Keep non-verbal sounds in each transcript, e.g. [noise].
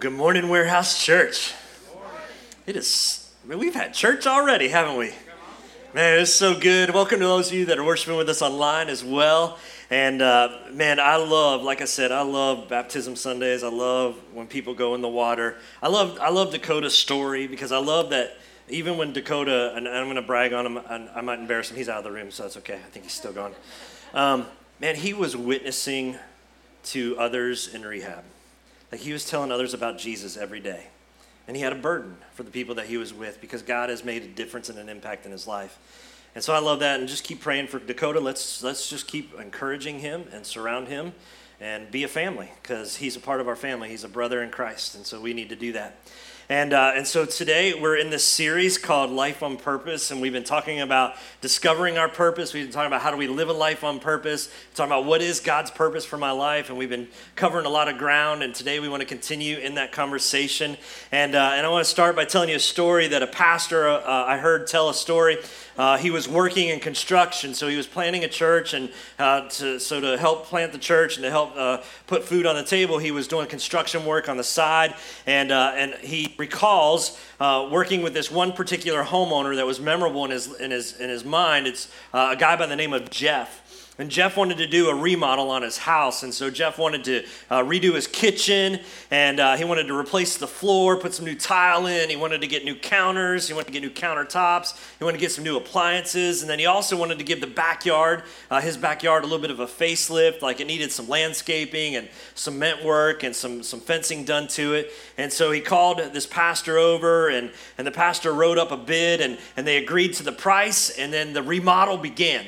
good morning, Warehouse Church. It is, I mean, we've had church already, haven't we? Man, it's so good. Welcome to those of you that are worshiping with us online as well. And uh, man, I love, like I said, I love baptism Sundays. I love when people go in the water. I love, I love Dakota's story because I love that even when Dakota, and I'm going to brag on him, I might embarrass him. He's out of the room, so that's okay. I think he's still gone. Um, man, he was witnessing to others in rehab. Like he was telling others about Jesus every day. And he had a burden for the people that he was with because God has made a difference and an impact in his life. And so I love that and just keep praying for Dakota. Let's let's just keep encouraging him and surround him and be a family because he's a part of our family. He's a brother in Christ. And so we need to do that. And, uh, and so today we're in this series called Life on Purpose, and we've been talking about discovering our purpose. We've been talking about how do we live a life on purpose, talking about what is God's purpose for my life, and we've been covering a lot of ground. And today we want to continue in that conversation. And, uh, and I want to start by telling you a story that a pastor uh, I heard tell a story uh, he was working in construction, so he was planning a church, and uh, to, so to help plant the church and to help uh, put food on the table, he was doing construction work on the side, and uh, and he recalls uh, working with this one particular homeowner that was memorable in his in his in his mind. It's a guy by the name of Jeff. And Jeff wanted to do a remodel on his house. And so Jeff wanted to uh, redo his kitchen and uh, he wanted to replace the floor, put some new tile in. He wanted to get new counters. He wanted to get new countertops. He wanted to get some new appliances. And then he also wanted to give the backyard, uh, his backyard, a little bit of a facelift. Like it needed some landscaping and some cement work and some, some fencing done to it. And so he called this pastor over and, and the pastor wrote up a bid and, and they agreed to the price. And then the remodel began.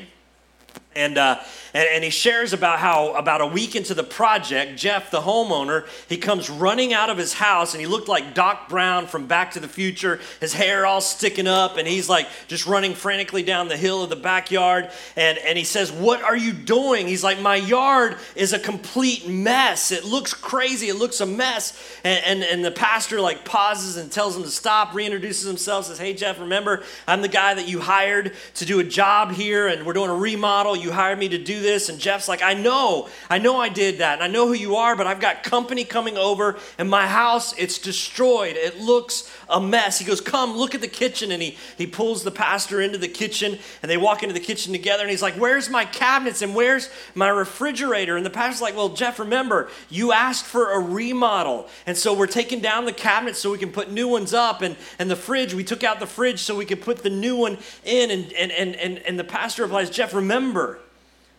And, uh, and, and, he shares about how, about a week into the project, Jeff, the homeowner, he comes running out of his house and he looked like Doc Brown from Back to the Future, his hair all sticking up, and he's like just running frantically down the hill of the backyard. And, and he says, What are you doing? He's like, My yard is a complete mess. It looks crazy, it looks a mess. And, and, and the pastor like pauses and tells him to stop, reintroduces himself, says, Hey, Jeff, remember, I'm the guy that you hired to do a job here, and we're doing a remodel. You hired me to do this. And Jeff's like, I know, I know I did that. And I know who you are, but I've got company coming over and my house, it's destroyed. It looks a mess. He goes, Come, look at the kitchen. And he, he pulls the pastor into the kitchen and they walk into the kitchen together. And he's like, Where's my cabinets and where's my refrigerator? And the pastor's like, Well, Jeff, remember, you asked for a remodel. And so we're taking down the cabinets so we can put new ones up. And, and the fridge, we took out the fridge so we could put the new one in. And, and, and, and, and the pastor replies, Jeff, remember,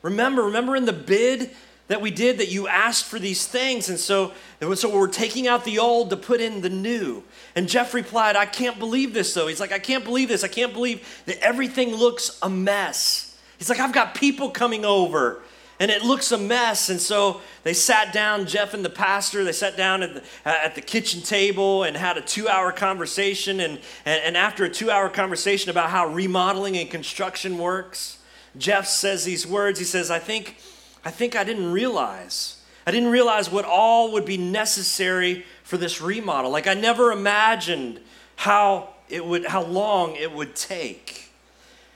Remember, remember in the bid that we did that you asked for these things. And so, so we're taking out the old to put in the new. And Jeff replied, I can't believe this though. He's like, I can't believe this. I can't believe that everything looks a mess. He's like, I've got people coming over and it looks a mess. And so they sat down, Jeff and the pastor, they sat down at the, at the kitchen table and had a two hour conversation. And, and, and after a two hour conversation about how remodeling and construction works, Jeff says these words. He says, I think, I think I didn't realize. I didn't realize what all would be necessary for this remodel. Like I never imagined how it would how long it would take.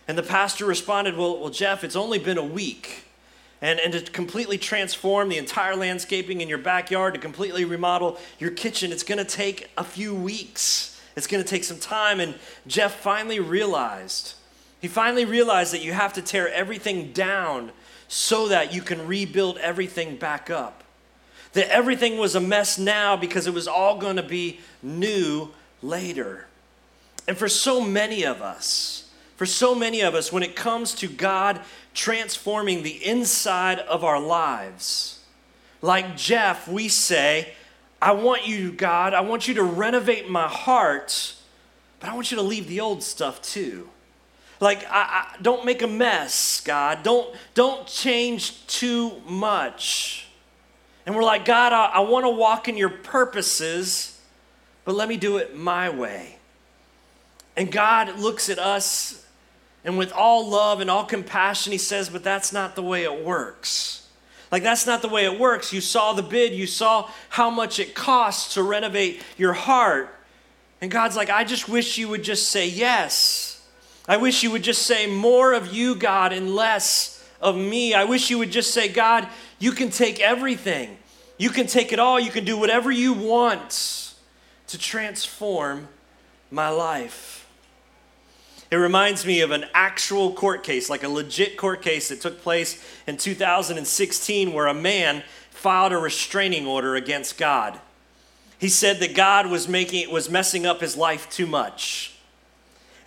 And the pastor responded, Well, well, Jeff, it's only been a week. And, and to completely transform the entire landscaping in your backyard, to completely remodel your kitchen, it's gonna take a few weeks. It's gonna take some time. And Jeff finally realized he finally realized that you have to tear everything down so that you can rebuild everything back up. That everything was a mess now because it was all going to be new later. And for so many of us, for so many of us, when it comes to God transforming the inside of our lives, like Jeff, we say, I want you, God, I want you to renovate my heart, but I want you to leave the old stuff too. Like, I, I, don't make a mess, God. Don't, don't change too much. And we're like, God, I, I want to walk in your purposes, but let me do it my way. And God looks at us, and with all love and all compassion, He says, But that's not the way it works. Like, that's not the way it works. You saw the bid, you saw how much it costs to renovate your heart. And God's like, I just wish you would just say yes. I wish you would just say more of you, God, and less of me. I wish you would just say, God, you can take everything. You can take it all. You can do whatever you want. to transform my life. It reminds me of an actual court case, like a legit court case that took place in 2016, where a man filed a restraining order against God. He said that God was making was messing up his life too much.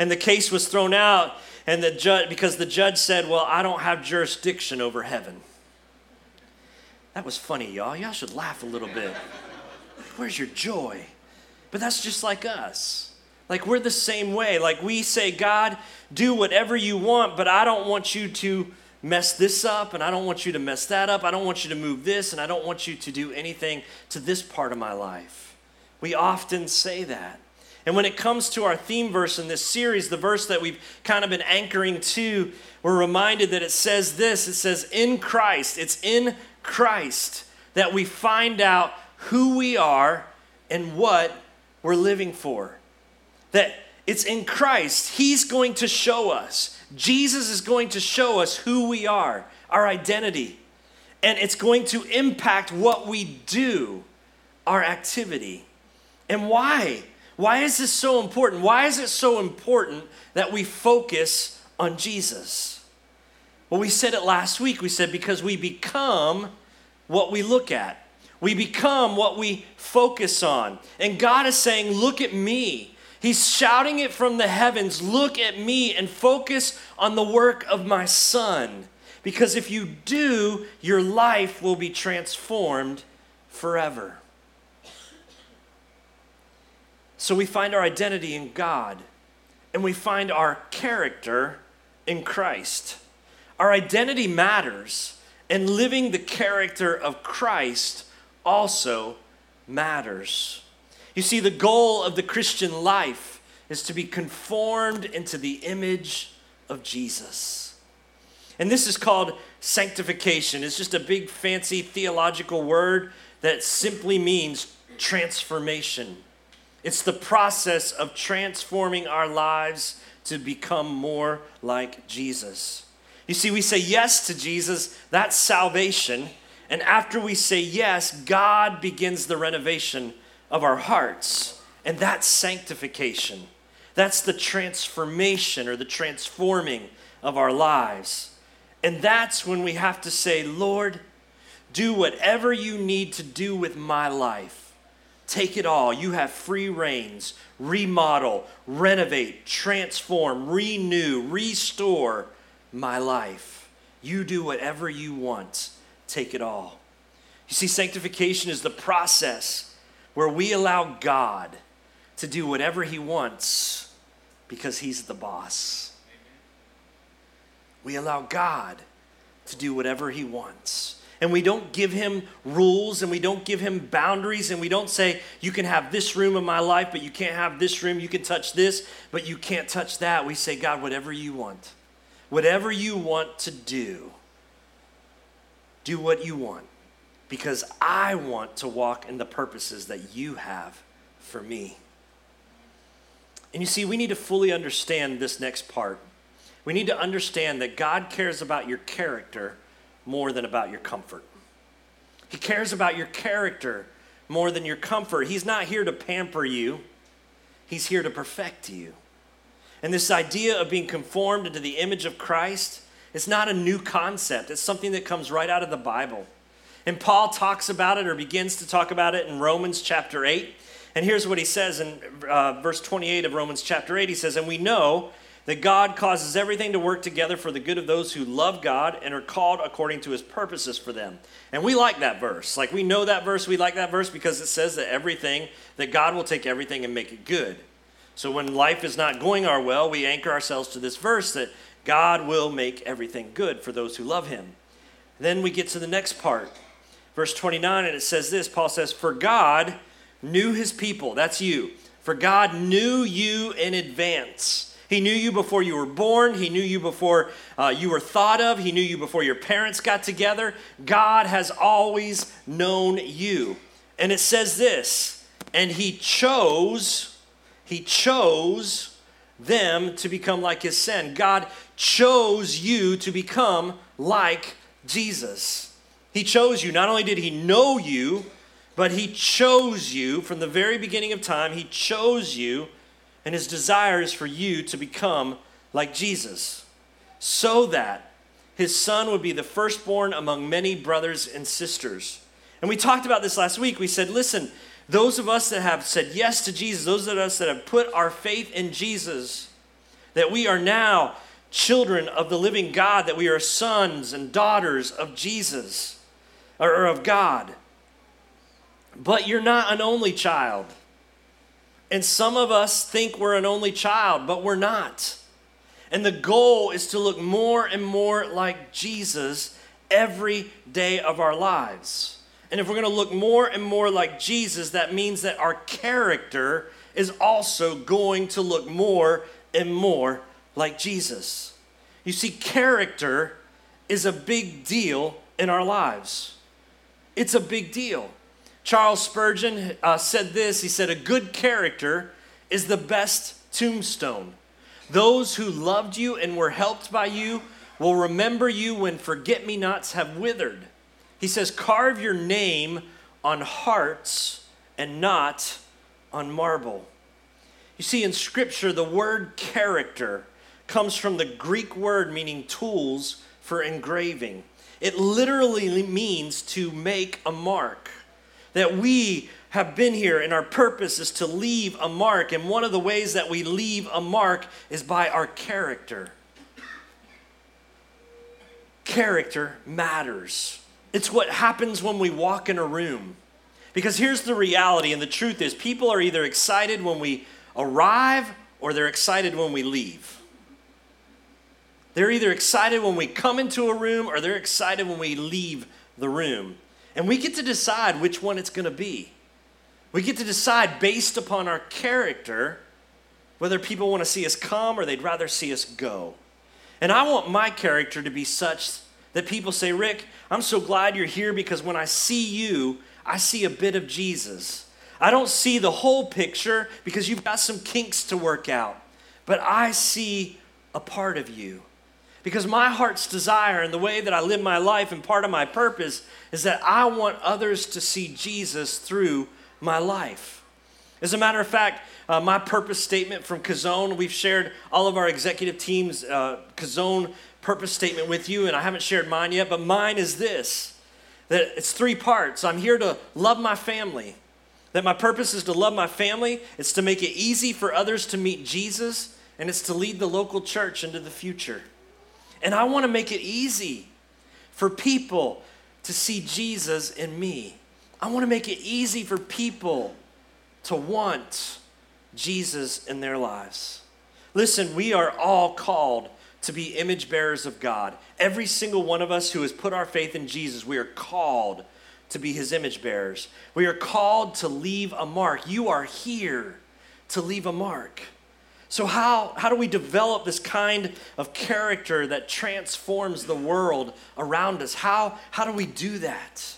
And the case was thrown out and the judge because the judge said, "Well, I don't have jurisdiction over heaven." That was funny, y'all. Y'all should laugh a little bit. Where's your joy? But that's just like us. Like we're the same way. Like we say, God, do whatever you want, but I don't want you to mess this up, and I don't want you to mess that up. I don't want you to move this, and I don't want you to do anything to this part of my life. We often say that. And when it comes to our theme verse in this series, the verse that we've kind of been anchoring to, we're reminded that it says this it says, In Christ, it's in Christ that we find out who we are and what we're living for. That it's in Christ. He's going to show us. Jesus is going to show us who we are, our identity. And it's going to impact what we do, our activity. And why? Why is this so important? Why is it so important that we focus on Jesus? Well, we said it last week. We said because we become what we look at. We become what we focus on. And God is saying, Look at me. He's shouting it from the heavens Look at me and focus on the work of my Son. Because if you do, your life will be transformed forever. So we find our identity in God and we find our character in Christ. Our identity matters and living the character of Christ also matters. You see, the goal of the Christian life is to be conformed into the image of Jesus. And this is called sanctification. It's just a big, fancy theological word that simply means transformation. It's the process of transforming our lives to become more like Jesus. You see, we say yes to Jesus, that's salvation. And after we say yes, God begins the renovation of our hearts. And that's sanctification. That's the transformation or the transforming of our lives. And that's when we have to say, Lord, do whatever you need to do with my life. Take it all. You have free reins. Remodel, renovate, transform, renew, restore my life. You do whatever you want, take it all. You see, sanctification is the process where we allow God to do whatever He wants because He's the boss. We allow God to do whatever He wants. And we don't give him rules and we don't give him boundaries and we don't say, you can have this room in my life, but you can't have this room. You can touch this, but you can't touch that. We say, God, whatever you want. Whatever you want to do, do what you want because I want to walk in the purposes that you have for me. And you see, we need to fully understand this next part. We need to understand that God cares about your character more than about your comfort. He cares about your character more than your comfort. He's not here to pamper you, He's here to perfect you. And this idea of being conformed into the image of Christ, it's not a new concept. It's something that comes right out of the Bible. And Paul talks about it or begins to talk about it in Romans chapter 8. And here's what he says in uh, verse 28 of Romans chapter 8. He says, And we know that God causes everything to work together for the good of those who love God and are called according to his purposes for them. And we like that verse. Like we know that verse, we like that verse because it says that everything, that God will take everything and make it good. So when life is not going our well, we anchor ourselves to this verse that God will make everything good for those who love him. Then we get to the next part, verse 29, and it says this Paul says, For God knew his people. That's you. For God knew you in advance. He knew you before you were born. He knew you before uh, you were thought of. He knew you before your parents got together. God has always known you. And it says this, and He chose he chose them to become like his son. God chose you to become like Jesus. He chose you. Not only did he know you, But he chose you from the very beginning of time. He chose you, and his desire is for you to become like Jesus, so that his son would be the firstborn among many brothers and sisters. And we talked about this last week. We said, listen, those of us that have said yes to Jesus, those of us that have put our faith in Jesus, that we are now children of the living God, that we are sons and daughters of Jesus or of God. But you're not an only child. And some of us think we're an only child, but we're not. And the goal is to look more and more like Jesus every day of our lives. And if we're going to look more and more like Jesus, that means that our character is also going to look more and more like Jesus. You see, character is a big deal in our lives. It's a big deal. Charles Spurgeon uh, said this He said, A good character is the best tombstone. Those who loved you and were helped by you will remember you when forget me nots have withered. He says, Carve your name on hearts and not on marble. You see, in Scripture, the word character comes from the Greek word meaning tools for engraving. It literally means to make a mark. That we have been here and our purpose is to leave a mark. And one of the ways that we leave a mark is by our character. Character matters. It's what happens when we walk in a room. Because here's the reality, and the truth is people are either excited when we arrive or they're excited when we leave. They're either excited when we come into a room or they're excited when we leave the room. And we get to decide which one it's going to be. We get to decide based upon our character whether people want to see us come or they'd rather see us go. And I want my character to be such that people say, Ricc, I'm so glad you're here because when I see you, I see a bit of Jesus. I don't see the whole picture because you've got some kinks to work out, but I see a part of you. Because my heart's desire and the way that I live my life and part of my purpose is that I want others to see Jesus through my life. As a matter of fact, uh, my purpose statement from Kazone, we've shared all of our executive team's uh, Kazone purpose statement with you, and I haven't shared mine yet, but mine is this that it's three parts. I'm here to love my family. That my purpose is to love my family, it's to make it easy for others to meet Jesus, and it's to lead the local church into the future. And I want to make it easy for people to see Jesus in me. I want to make it easy for people to want Jesus in their lives. Listen, we are all called to be image bearers of God. Every single one of us who has put our faith in Jesus, we are called to be his image bearers. We are called to leave a mark. You are here to leave a mark. So, how, how do we develop this kind of character that transforms the world around us? How, how do we do that?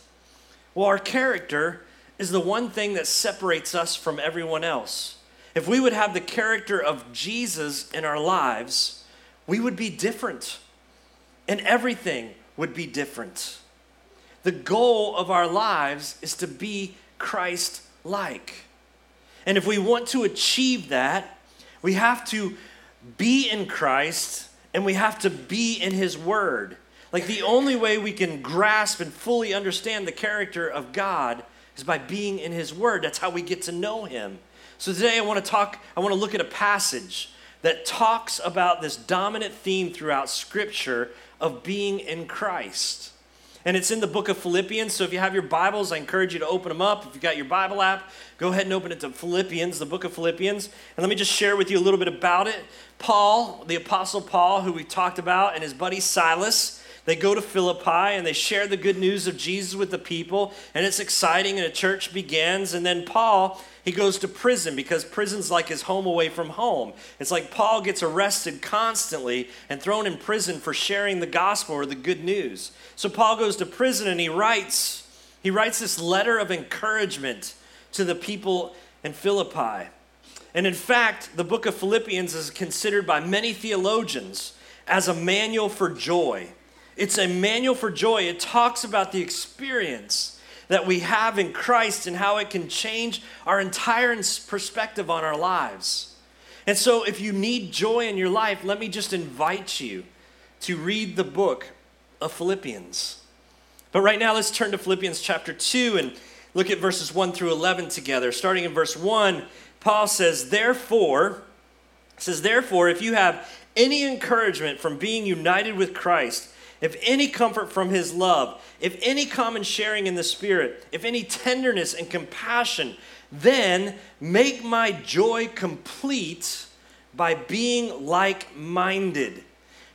Well, our character is the one thing that separates us from everyone else. If we would have the character of Jesus in our lives, we would be different, and everything would be different. The goal of our lives is to be Christ like. And if we want to achieve that, we have to be in Christ and we have to be in His Word. Like the only way we can grasp and fully understand the character of God is by being in His Word. That's how we get to know Him. So today I want to talk, I want to look at a passage that talks about this dominant theme throughout Scripture of being in Christ. And it's in the book of Philippians. So if you have your Bibles, I encourage you to open them up. If you've got your Bible app, go ahead and open it to Philippians, the book of Philippians. And let me just share with you a little bit about it. Paul, the Apostle Paul, who we talked about, and his buddy Silas, they go to Philippi and they share the good news of Jesus with the people. And it's exciting, and a church begins. And then Paul he goes to prison because prison's like his home away from home. It's like Paul gets arrested constantly and thrown in prison for sharing the gospel or the good news. So Paul goes to prison and he writes he writes this letter of encouragement to the people in Philippi. And in fact, the book of Philippians is considered by many theologians as a manual for joy. It's a manual for joy. It talks about the experience that we have in Christ and how it can change our entire perspective on our lives. And so, if you need joy in your life, let me just invite you to read the book of Philippians. But right now, let's turn to Philippians chapter 2 and look at verses 1 through 11 together. Starting in verse 1, Paul says, Therefore, says, Therefore, if you have any encouragement from being united with Christ, if any comfort from his love, if any common sharing in the Spirit, if any tenderness and compassion, then make my joy complete by being like minded,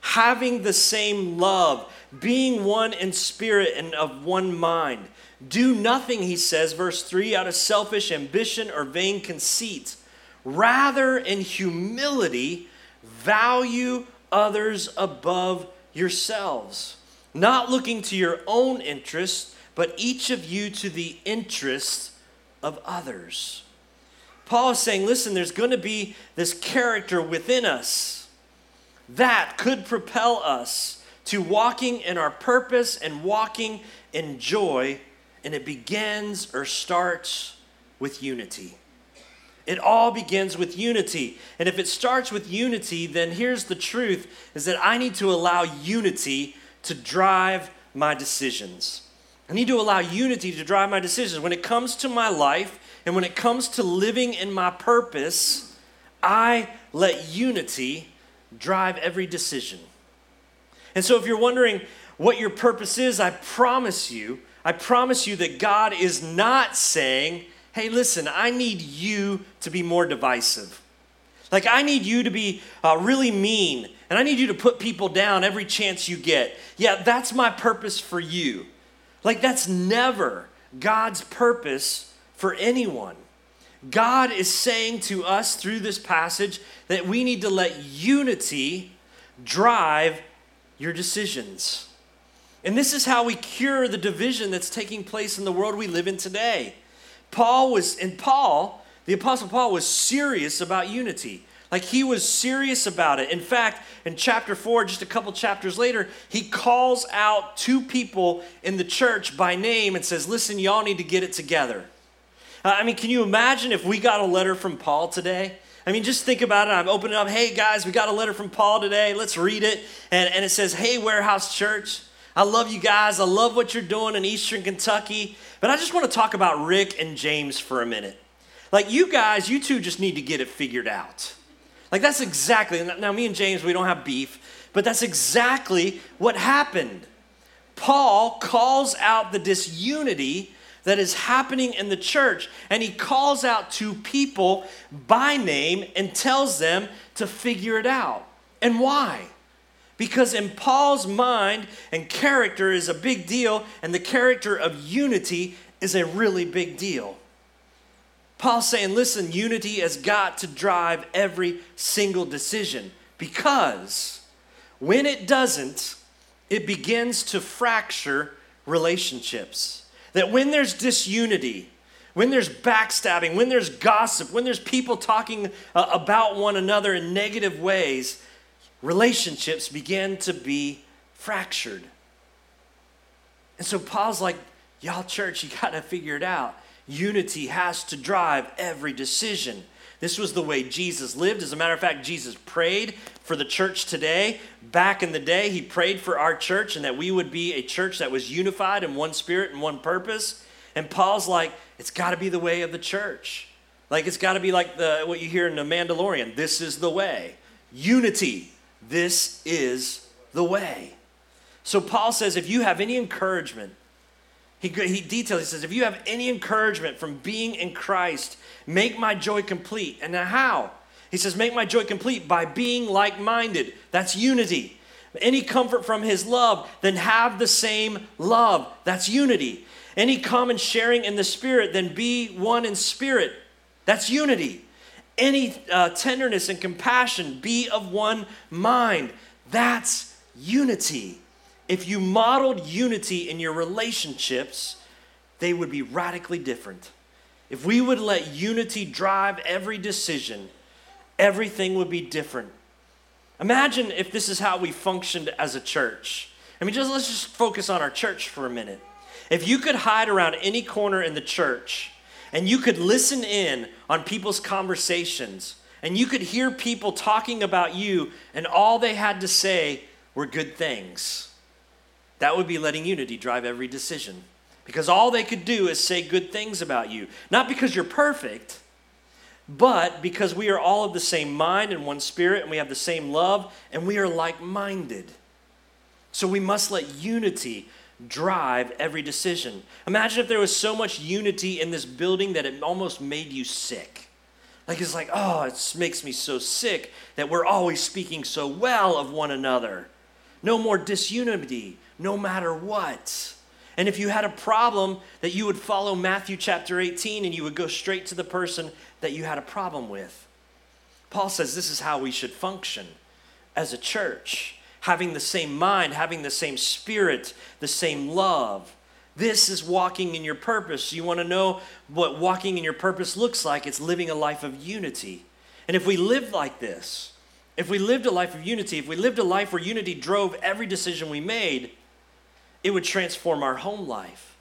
having the same love, being one in spirit and of one mind. Do nothing, he says, verse 3, out of selfish ambition or vain conceit. Rather, in humility, value others above yourselves, not looking to your own interests, but each of you to the interest of others. Paul is saying, listen, there's going to be this character within us that could propel us to walking in our purpose and walking in joy, and it begins or starts with unity. It all begins with unity. And if it starts with unity, then here's the truth is that I need to allow unity to drive my decisions. I need to allow unity to drive my decisions. When it comes to my life and when it comes to living in my purpose, I let unity drive every decision. And so if you're wondering what your purpose is, I promise you, I promise you that God is not saying, hey, listen, I need you to be more divisive. Like, I need you to be uh, really mean, and I need you to put people down every chance you get. Yeah, that's my purpose for you. Like, that's never God's purpose for anyone. God is saying to us through this passage that we need to let unity drive your decisions. And this is how we cure the division that's taking place in the world we live in today. Paul was, and Paul, the Apostle Paul, was serious about unity. Like he was serious about it. In fact, in chapter 4, just a couple chapters later, he calls out two people in the church by name and says, Listen, y'all need to get it together. Uh, I mean, can you imagine if we got a letter from Paul today? I mean, just think about it. I'm opening up, hey guys, we got a letter from Paul today. Let's read it. And, and it says, Hey, Warehouse Church, I love you guys. I love what you're doing in Eastern Kentucky. But I just want to talk about Ricc and James for a minute. Like, you guys, you two just need to get it figured out. Like, that's exactly, now me and James, we don't have beef, but that's exactly what happened. Paul calls out the disunity that is happening in the church, and he calls out two people by name and tells them to figure it out. And why? Because in Paul's mind and character is a big deal, and the character of unity is a really big deal. Paul's saying, listen, unity has got to drive every single decision because when it doesn't, it begins to fracture relationships. That when there's disunity, when there's backstabbing, when there's gossip, when there's people talking uh, about one another in negative ways, relationships begin to be fractured. And so Paul's like, y'all, church, you got to figure it out. Unity has to drive every decision. This was the way Jesus lived. As a matter of fact, Jesus prayed for the church today. Back in the day, he prayed for our church and that we would be a church that was unified in one spirit and one purpose. And Paul's like, it's got to be the way of the church. Like it's got to be like the what you hear in the Mandalorian. This is the way. Unity. This is the way. So Paul says, if you have any encouragement, he, he details, he says, if you have any encouragement from being in Christ, make my joy complete. And now how? He says, make my joy complete by being like minded. That's unity. Any comfort from his love, then have the same love. That's unity. Any common sharing in the Spirit, then be one in spirit. That's unity any uh, tenderness and compassion, be of one mind. That's unity. If you modeled unity in your relationships, they would be radically different. If we would let unity drive every decision, everything would be different. Imagine if this is how we functioned as a church. I mean, just let's just focus on our church for a minute. If you could hide around any corner in the church and you could listen in on people's conversations and you could hear people talking about you and all they had to say were good things, that would be letting unity drive every decision. Because all they could do is say good things about you. Not because you're perfect, but because we are all of the same mind and one spirit, and we have the same love, and we are like minded. So we must let unity drive every decision. Imagine if there was so much unity in this building that it almost made you sick. Like it's like, oh, it makes me so sick that we're always speaking so well of one another. No more disunity, no matter what. And if you had a problem, that you would follow Matthew chapter 18 and you would go straight to the person that you had a problem with. Paul says this is how we should function as a church having the same mind, having the same spirit, the same love. This is walking in your purpose. You want to know what walking in your purpose looks like? It's living a life of unity. And if we lived like this, if we lived a life of unity, if we lived a life where unity drove every decision we made, it would transform our home life.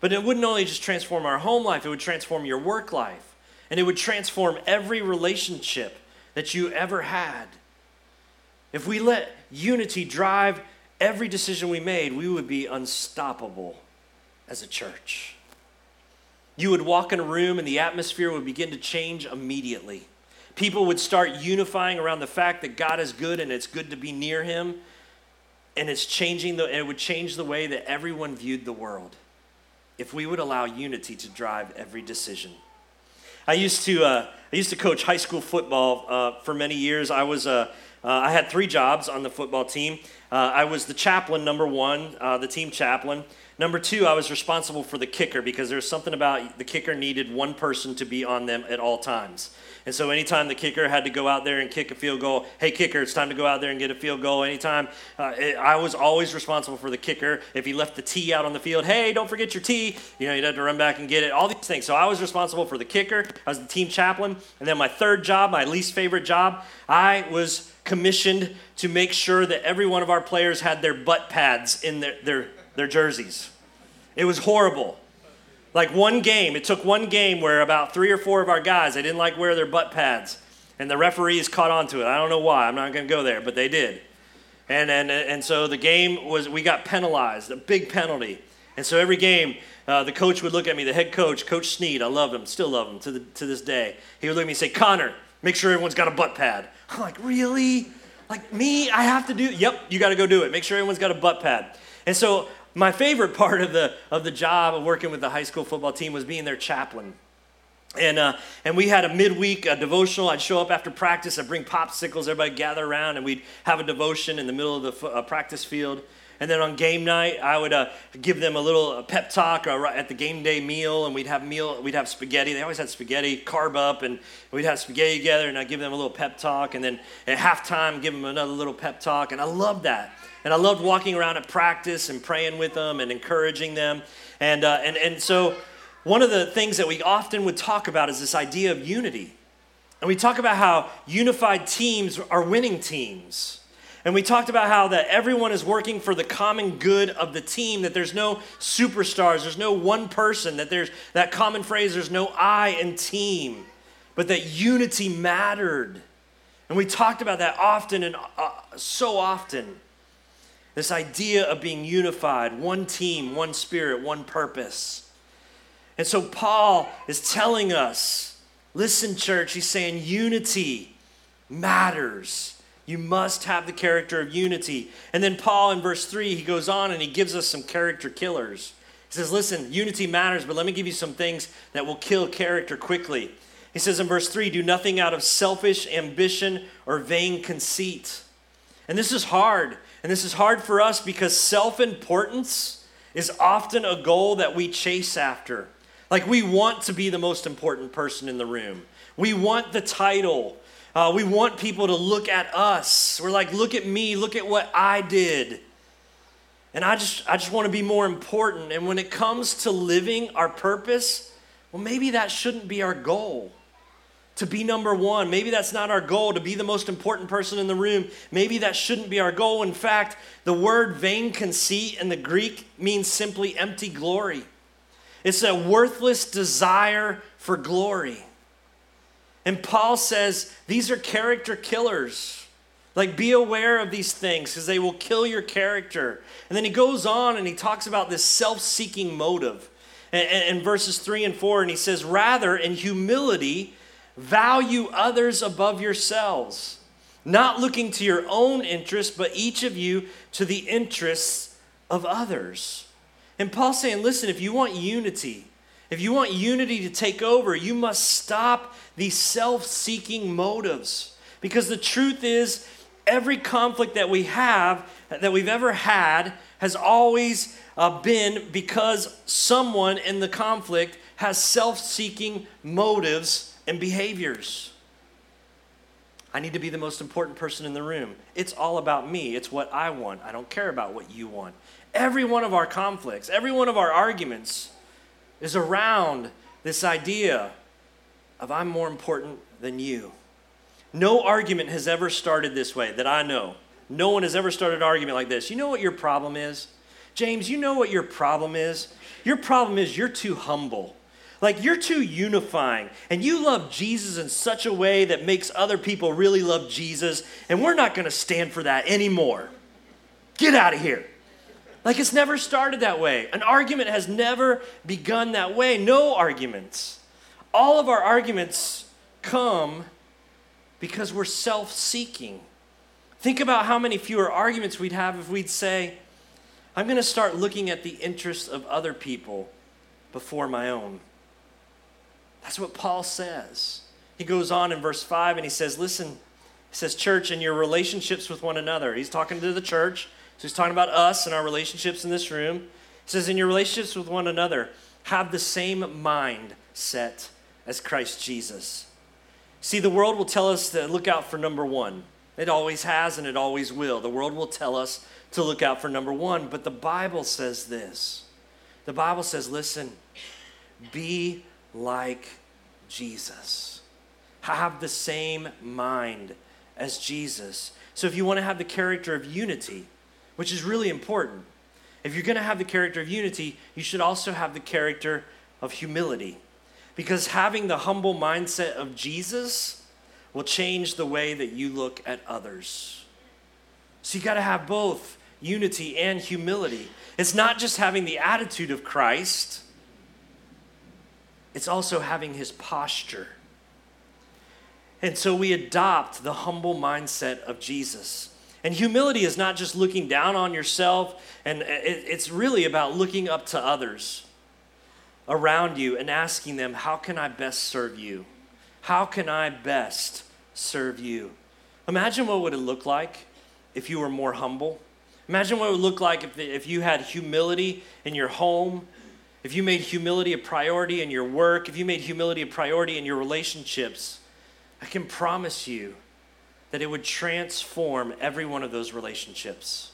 But it wouldn't only just transform our home life, it would transform your work life. And it would transform every relationship that you ever had. If we let unity drive every decision we made, we would be unstoppable as a church. You would walk in a room and the atmosphere would begin to change immediately. People would start unifying around the fact that God is good and it's good to be near him and it's changing the, it would change the way that everyone viewed the world if we would allow unity to drive every decision. I used to, uh, I used to coach high school football uh, for many years. I was, uh, uh I had three jobs on the football team. Uh, I was the chaplain, number one, uh, the team chaplain. Number two, I was responsible for the kicker because there's something about the kicker needed one person to be on them at all times. And so anytime the kicker had to go out there and kick a field goal, hey, kicker, it's time to go out there and get a field goal. Anytime, uh, it, I was always responsible for the kicker. If he left the tee out on the field, hey, don't forget your tee. You know, you'd have to run back and get it, all these things. So I was responsible for the kicker. I was the team chaplain. And then my third job, my least favorite job, I was commissioned to make sure that every one of our players had their butt pads in their, their, their jerseys. It was horrible. Like one game, it took one game where about three or four of our guys, they didn't like wear their butt pads. And the referees caught on to it. I don't know why. I'm not going to go there, but they did. And, and, and so the game was, we got penalized, a big penalty. And so every game, uh, the coach would look at me, the head coach, Coach Sneed, I love him, still love him to, the, to this day. He would look at me and say, Connor, make sure everyone's got a butt pad. [laughs] I'm like, really? Like me, I have to do? Yep, you got to go do it. Make sure everyone's got a butt pad. And so my favorite part of the, of the job of working with the high school football team was being their chaplain. And, uh, and we had a midweek uh, devotional. I'd show up after practice, I'd bring popsicles, everybody gather around, and we'd have a devotion in the middle of the uh, practice field. And then on game night, I would uh, give them a little uh, pep talk uh, at the game day meal, and we'd have meal. We'd have spaghetti. They always had spaghetti, carb up, and we'd have spaghetti together. And I'd give them a little pep talk, and then at halftime, give them another little pep talk. And I love that. And I loved walking around at practice and praying with them and encouraging them. And, uh, and, and so, one of the things that we often would talk about is this idea of unity. And we talk about how unified teams are winning teams. And we talked about how that everyone is working for the common good of the team, that there's no superstars, there's no one person, that there's that common phrase, there's no I in team, but that unity mattered. And we talked about that often and uh, so often. This idea of being unified, one team, one spirit, one purpose. And so Paul is telling us listen, church, he's saying unity matters. You must have the character of unity. And then Paul in verse 3, he goes on and he gives us some character killers. He says, Listen, unity matters, but let me give you some things that will kill character quickly. He says in verse 3 do nothing out of selfish ambition or vain conceit. And this is hard and this is hard for us because self importance is often a goal that we chase after. Like we want to be the most important person in the room, we want the title. Uh, we want people to look at us. We're like, look at me, look at what I did. And I just, I just want to be more important. And when it comes to living our purpose, well, maybe that shouldn't be our goal to be number one. Maybe that's not our goal, to be the most important person in the room. Maybe that shouldn't be our goal. In fact, the word vain conceit in the Greek means simply empty glory. It's a worthless desire for glory. And Paul says these are character killers. Like, be aware of these things because they will kill your character. And then he goes on and he talks about this self seeking motive in verses 3 and 4. And he says, Rather, in humility, value others above yourselves, not looking to your own interests, but each of you to the interests of others. And Paul's saying, Listen, if you want unity, if you want unity to take over, you must stop these self seeking motives. Because the truth is, every conflict that we have, that we've ever had, has always uh, been because someone in the conflict has self seeking motives and behaviors. I need to be the most important person in the room. It's all about me. It's what I want. I don't care about what you want. Every one of our conflicts, every one of our arguments is around this idea of I'm more important than you. No argument has ever started this way that I know. No one has ever started an argument like this. You know what your problem is? James, you know what your problem is? Your problem is you're too humble. Like you're too unifying and you love Jesus in such a way that makes other people really love Jesus, and we're not going to stand for that anymore. Get out of here. Like it's never started that way. An argument has never begun that way. No arguments. All of our arguments come because we're self seeking. Think about how many fewer arguments we'd have if we'd say, I'm going to start looking at the interests of other people before my own. That's what Paul says. He goes on in verse 5 and he says, Listen, he says, Church, in your relationships with one another. He's talking to the church. So he's talking about us and our relationships in this room. He says, in your relationships with one another, have the same mind set as Christ Jesus. See, the world will tell us to look out for number one. It always has and it always will. The world will tell us to look out for number one. But the Bible says this the Bible says, listen, be like Jesus. Have the same mind as Jesus. So if you want to have the character of unity, which is really important. If you're going to have the character of unity, you should also have the character of humility. Because having the humble mindset of Jesus will change the way that you look at others. So you got to have both unity and humility. It's not just having the attitude of Christ, it's also having his posture. And so we adopt the humble mindset of Jesus. And humility is not just looking down on yourself, and it's really about looking up to others around you and asking them, How can I best serve you? How can I best serve you? Imagine what would it look like if you were more humble. Imagine what it would look like if, if you had humility in your home, if you made humility a priority in your work, if you made humility a priority in your relationships. I can promise you that it would transform every one of those relationships.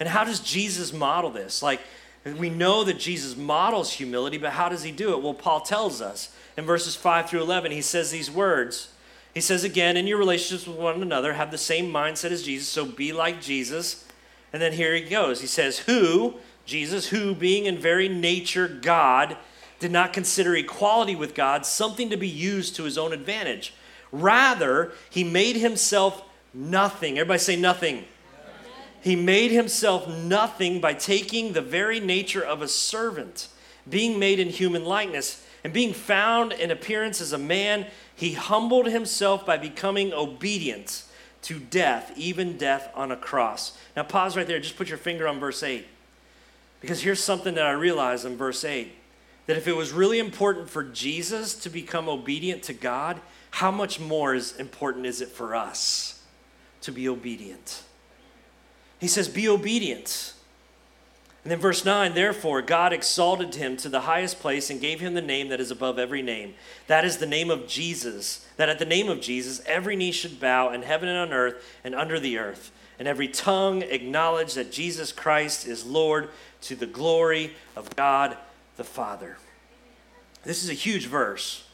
And how does Jesus model this? Like, we know that Jesus models humility, but how does he do it? Well, Paul tells us in verses 5 through 11, he says these words. He says again, in your relationships with one another, have the same mindset as Jesus, so be like Jesus. And then here he goes. He says, Who, Jesus, who being in very nature God, did not consider equality with God something to be used to his own advantage. Rather, he made himself nothing. Everybody say nothing. He made himself nothing by taking the very nature of a servant, being made in human likeness, and being found in appearance as a man, he humbled himself by becoming obedient to death, even death on a cross. Now, pause right there. Just put your finger on verse 8. Because here's something that I realize in verse 8 that if it was really important for Jesus to become obedient to God, how much more is important is it for us to be obedient? He says, Be obedient. And then verse 9, therefore, God exalted him to the highest place and gave him the name that is above every name. That is the name of Jesus. That at the name of Jesus, every knee should bow in heaven and on earth and under the earth, and every tongue acknowledge that Jesus Christ is Lord to the glory of God the Father. This is a huge verse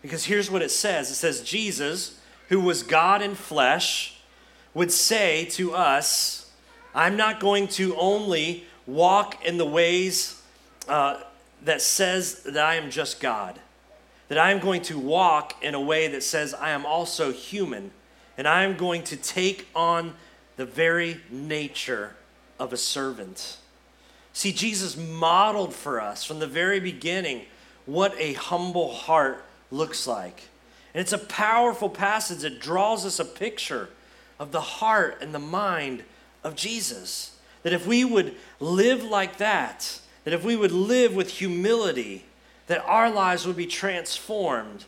Because here's what it says it says, Jesus, who was God in flesh, would say to us, I'm not going to only walk in the ways uh, that says that I am just God, that I am going to walk in a way that says I am also human, and I am going to take on the very nature of a servant. See, Jesus modeled for us from the very beginning what a humble heart looks like. And it's a powerful passage that draws us a picture of the heart and the mind of Jesus. That if we would live like that, that if we would live with humility, that our lives would be transformed,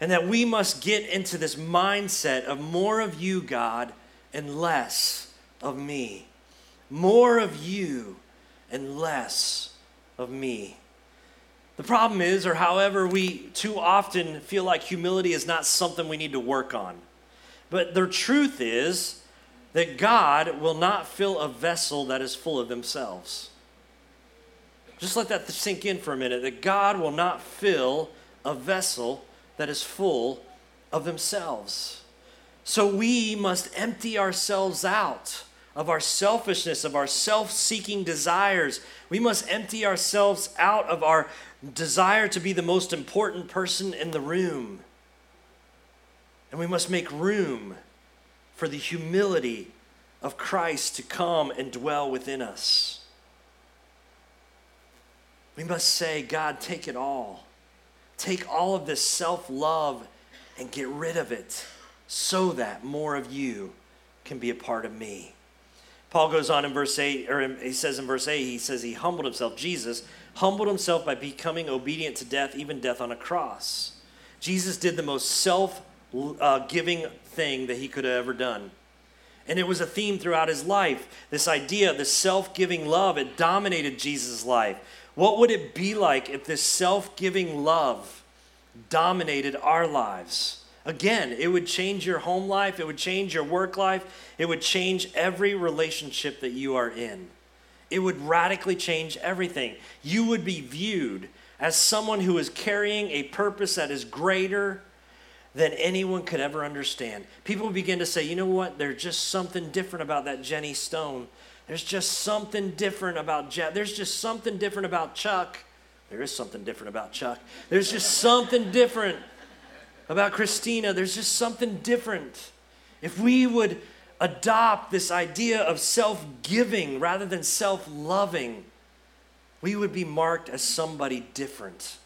and that we must get into this mindset of more of you, God, and less of me. More of you and less of me. The problem is, or however, we too often feel like humility is not something we need to work on. But the truth is that God will not fill a vessel that is full of themselves. Just let that sink in for a minute that God will not fill a vessel that is full of themselves. So we must empty ourselves out of our selfishness, of our self seeking desires. We must empty ourselves out of our desire to be the most important person in the room. And we must make room for the humility of Christ to come and dwell within us. We must say, God, take it all. Take all of this self love and get rid of it so that more of you can be a part of me. Paul goes on in verse 8, or he says in verse 8, he says he humbled himself. Jesus humbled himself by becoming obedient to death, even death on a cross. Jesus did the most self uh, giving thing that he could have ever done. And it was a theme throughout his life. This idea, this self giving love, it dominated Jesus' life. What would it be like if this self giving love dominated our lives? Again, it would change your home life, it would change your work life, it would change every relationship that you are in. It would radically change everything. You would be viewed as someone who is carrying a purpose that is greater than anyone could ever understand. People begin to say, you know what? There's just something different about that Jenny Stone. There's just something different about Jeff. There's just something different about Chuck. There is something different about Chuck. There's just something different about Christina. There's just something different. If we would adopt this idea of self giving rather than self loving, we would be marked as somebody different.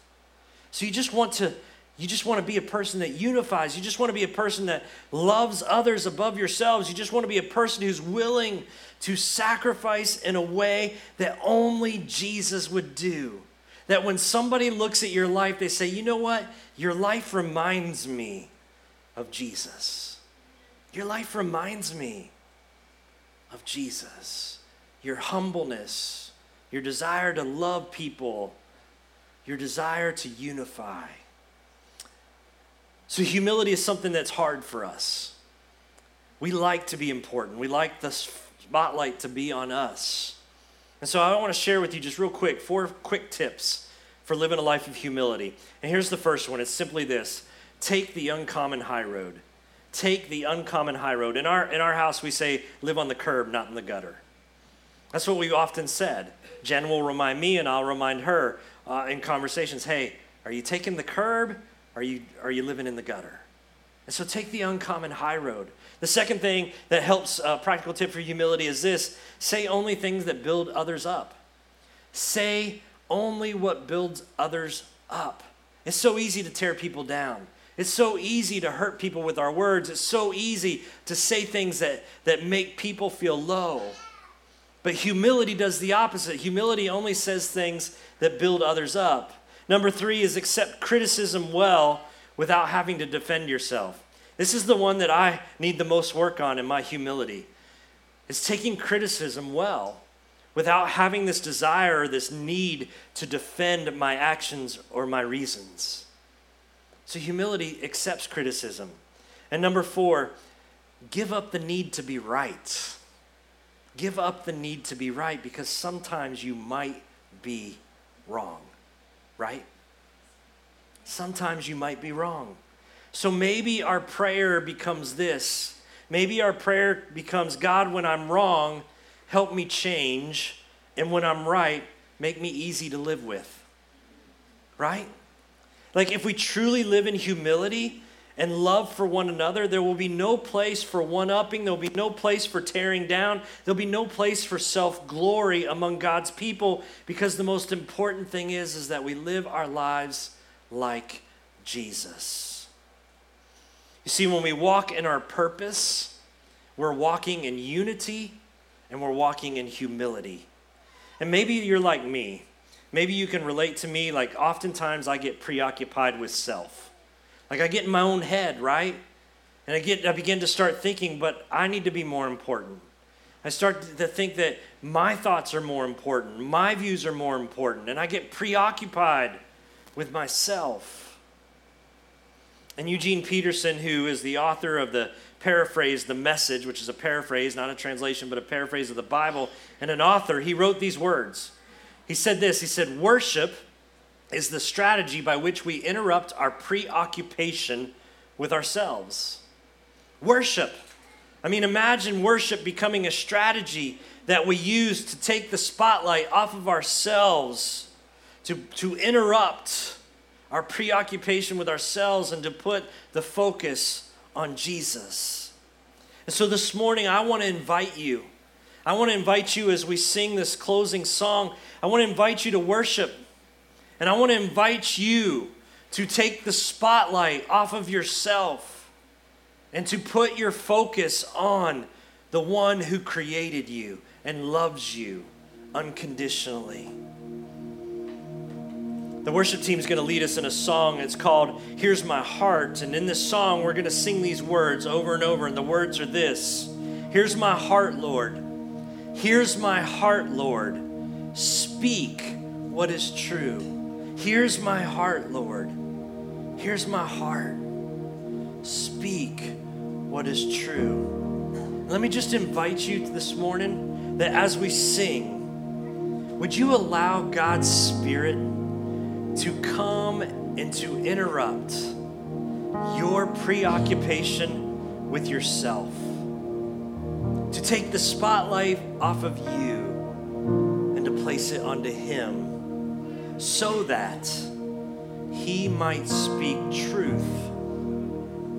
So you just want to. You just want to be a person that unifies. You just want to be a person that loves others above yourselves. You just want to be a person who's willing to sacrifice in a way that only Jesus would do. That when somebody looks at your life, they say, you know what? Your life reminds me of Jesus. Your life reminds me of Jesus. Your humbleness, your desire to love people, your desire to unify. So, humility is something that's hard for us. We like to be important, we like the spotlight to be on us. And so, I want to share with you just real quick four quick tips for living a life of humility. And here's the first one it's simply this take the uncommon high road. Take the uncommon high road. In our, in our house, we say, live on the curb, not in the gutter. That's what we've often said. Jen will remind me, and I'll remind her uh, in conversations hey, are you taking the curb? Are you, are you living in the gutter? And so take the uncommon high road. The second thing that helps, a uh, practical tip for humility is this say only things that build others up. Say only what builds others up. It's so easy to tear people down. It's so easy to hurt people with our words. It's so easy to say things that, that make people feel low. But humility does the opposite. Humility only says things that build others up. Number three is accept criticism well without having to defend yourself. This is the one that I need the most work on in my humility. It's taking criticism well without having this desire or this need to defend my actions or my reasons. So, humility accepts criticism. And number four, give up the need to be right. Give up the need to be right because sometimes you might be wrong, right? sometimes you might be wrong. So maybe our prayer becomes this. Maybe our prayer becomes God, when I'm wrong, help me change. And when I'm right, make me easy to live with. Right? Like if we truly live in humility, and love for one another, there will be no place for one upping. There will be no place for tearing down. There'll be no place for self glory among God's people because the most important thing is, is that we live our lives like Jesus. You see, when we walk in our purpose, we're walking in unity and we're walking in humility. And maybe you're like me. Maybe you can relate to me. Like, oftentimes I get preoccupied with self. Like I get in my own head, right? And I get I begin to start thinking, but I need to be more important. I start to think that my thoughts are more important, my views are more important, and I get preoccupied with myself. And Eugene Peterson, who is the author of the paraphrase, The Message, which is a paraphrase, not a translation, but a paraphrase of the Bible, and an author, he wrote these words. He said this He said, Worship is the strategy by which we interrupt our preoccupation with ourselves. Worship. I mean, imagine worship becoming a strategy that we use to take the spotlight off of ourselves, to, to interrupt our preoccupation with ourselves, and to put the focus on Jesus. And so this morning, I want to invite you. I want to invite you as we sing this closing song, I want to invite you to worship and I want to invite you to take the spotlight off of yourself and to put your focus on the one who created you and loves you unconditionally. The worship team is going to lead us in a song. It's called Here's My Heart. And in this song, we're going to sing these words over and over. And the words are this Here's my heart, Lord. Here's my heart, Lord. Speak what is true. Here's my heart, Lord. Here's my heart. Speak what is true. Let me just invite you this morning that as we sing, would you allow God's Spirit to come and to interrupt your preoccupation with yourself? To take the spotlight off of you and to place it onto Him so that he might speak truth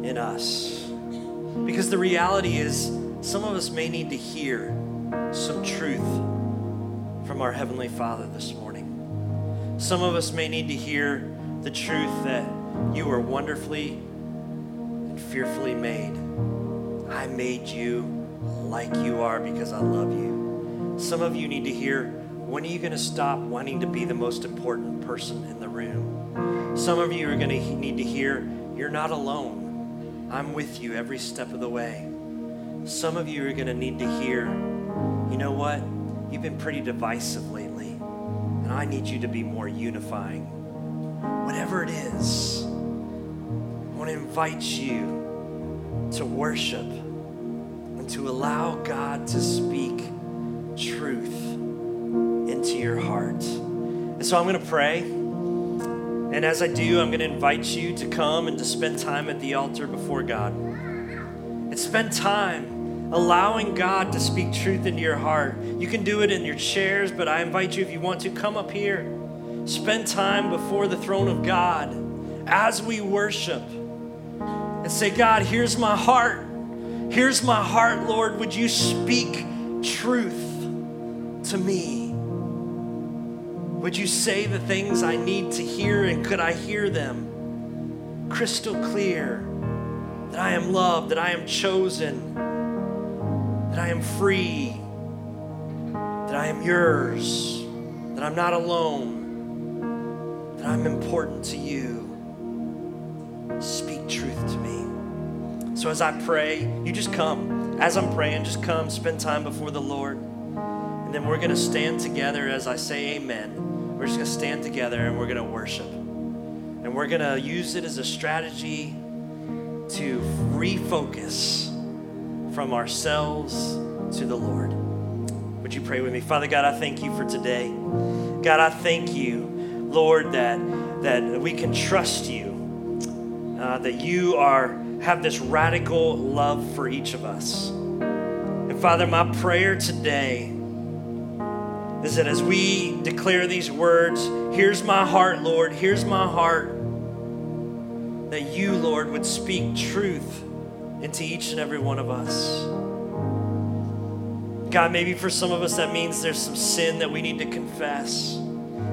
in us. Because the reality is, some of us may need to hear some truth from our Heavenly Father this morning. Some of us may need to hear the truth that you are wonderfully and fearfully made. I made you like you are because I love you. Some of you need to hear when are you going to stop wanting to be the most important person in the room? Some of you are going to need to hear, You're not alone. I'm with you every step of the way. Some of you are going to need to hear, You know what? You've been pretty divisive lately, and I need you to be more unifying. Whatever it is, I want to invite you to worship and to allow God to speak truth into your heart. And so I'm going to pray. And as I do, I'm going to invite you to come and to spend time at the altar before God. And spend time allowing God to speak truth into your heart. You can do it in your chairs, but I invite you, if you want to, come up here. Spend time before the throne of God as we worship and say, God, here's my heart. Here's my heart, Lord. Would you speak truth to me? Would you say the things I need to hear and could I hear them crystal clear? That I am loved, that I am chosen, that I am free, that I am yours, that I'm not alone, that I'm important to you. Speak truth to me. So as I pray, you just come. As I'm praying, just come, spend time before the Lord. And then we're going to stand together as I say amen. We're just going to stand together and we're going to worship. And we're going to use it as a strategy to refocus from ourselves to the Lord. Would you pray with me? Father God, I thank you for today. God, I thank you, Lord, that that we can trust you, uh, that you are have this radical love for each of us. And Father, my prayer today is that as we declare these words, here's my heart, Lord, here's my heart, that you, Lord, would speak truth into each and every one of us. God, maybe for some of us that means there's some sin that we need to confess.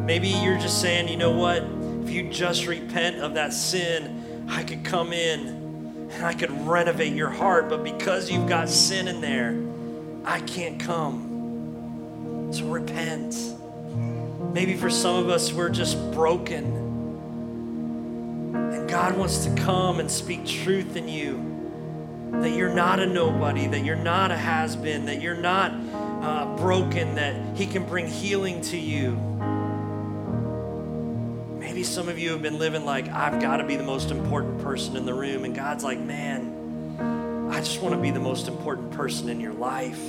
Maybe you're just saying, you know what? If you just repent of that sin, I could come in and I could renovate your heart, but because you've got sin in there, I can't come. So repent. Maybe for some of us, we're just broken. And God wants to come and speak truth in you that you're not a nobody, that you're not a has been, that you're not uh, broken, that He can bring healing to you. Maybe some of you have been living like, I've got to be the most important person in the room. And God's like, man, I just want to be the most important person in your life.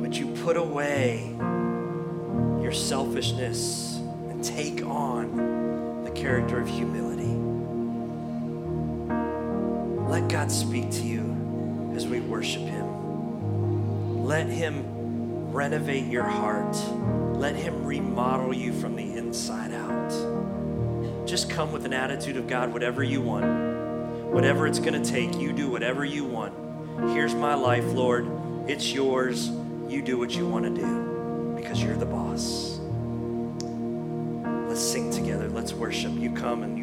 Would you put away your selfishness and take on the character of humility? Let God speak to you as we worship Him. Let Him renovate your heart. Let Him remodel you from the inside out. Just come with an attitude of God, whatever you want, whatever it's going to take, you do whatever you want. Here's my life, Lord. It's yours. You do what you want to do because you're the boss. Let's sing together. Let's worship. You come and you.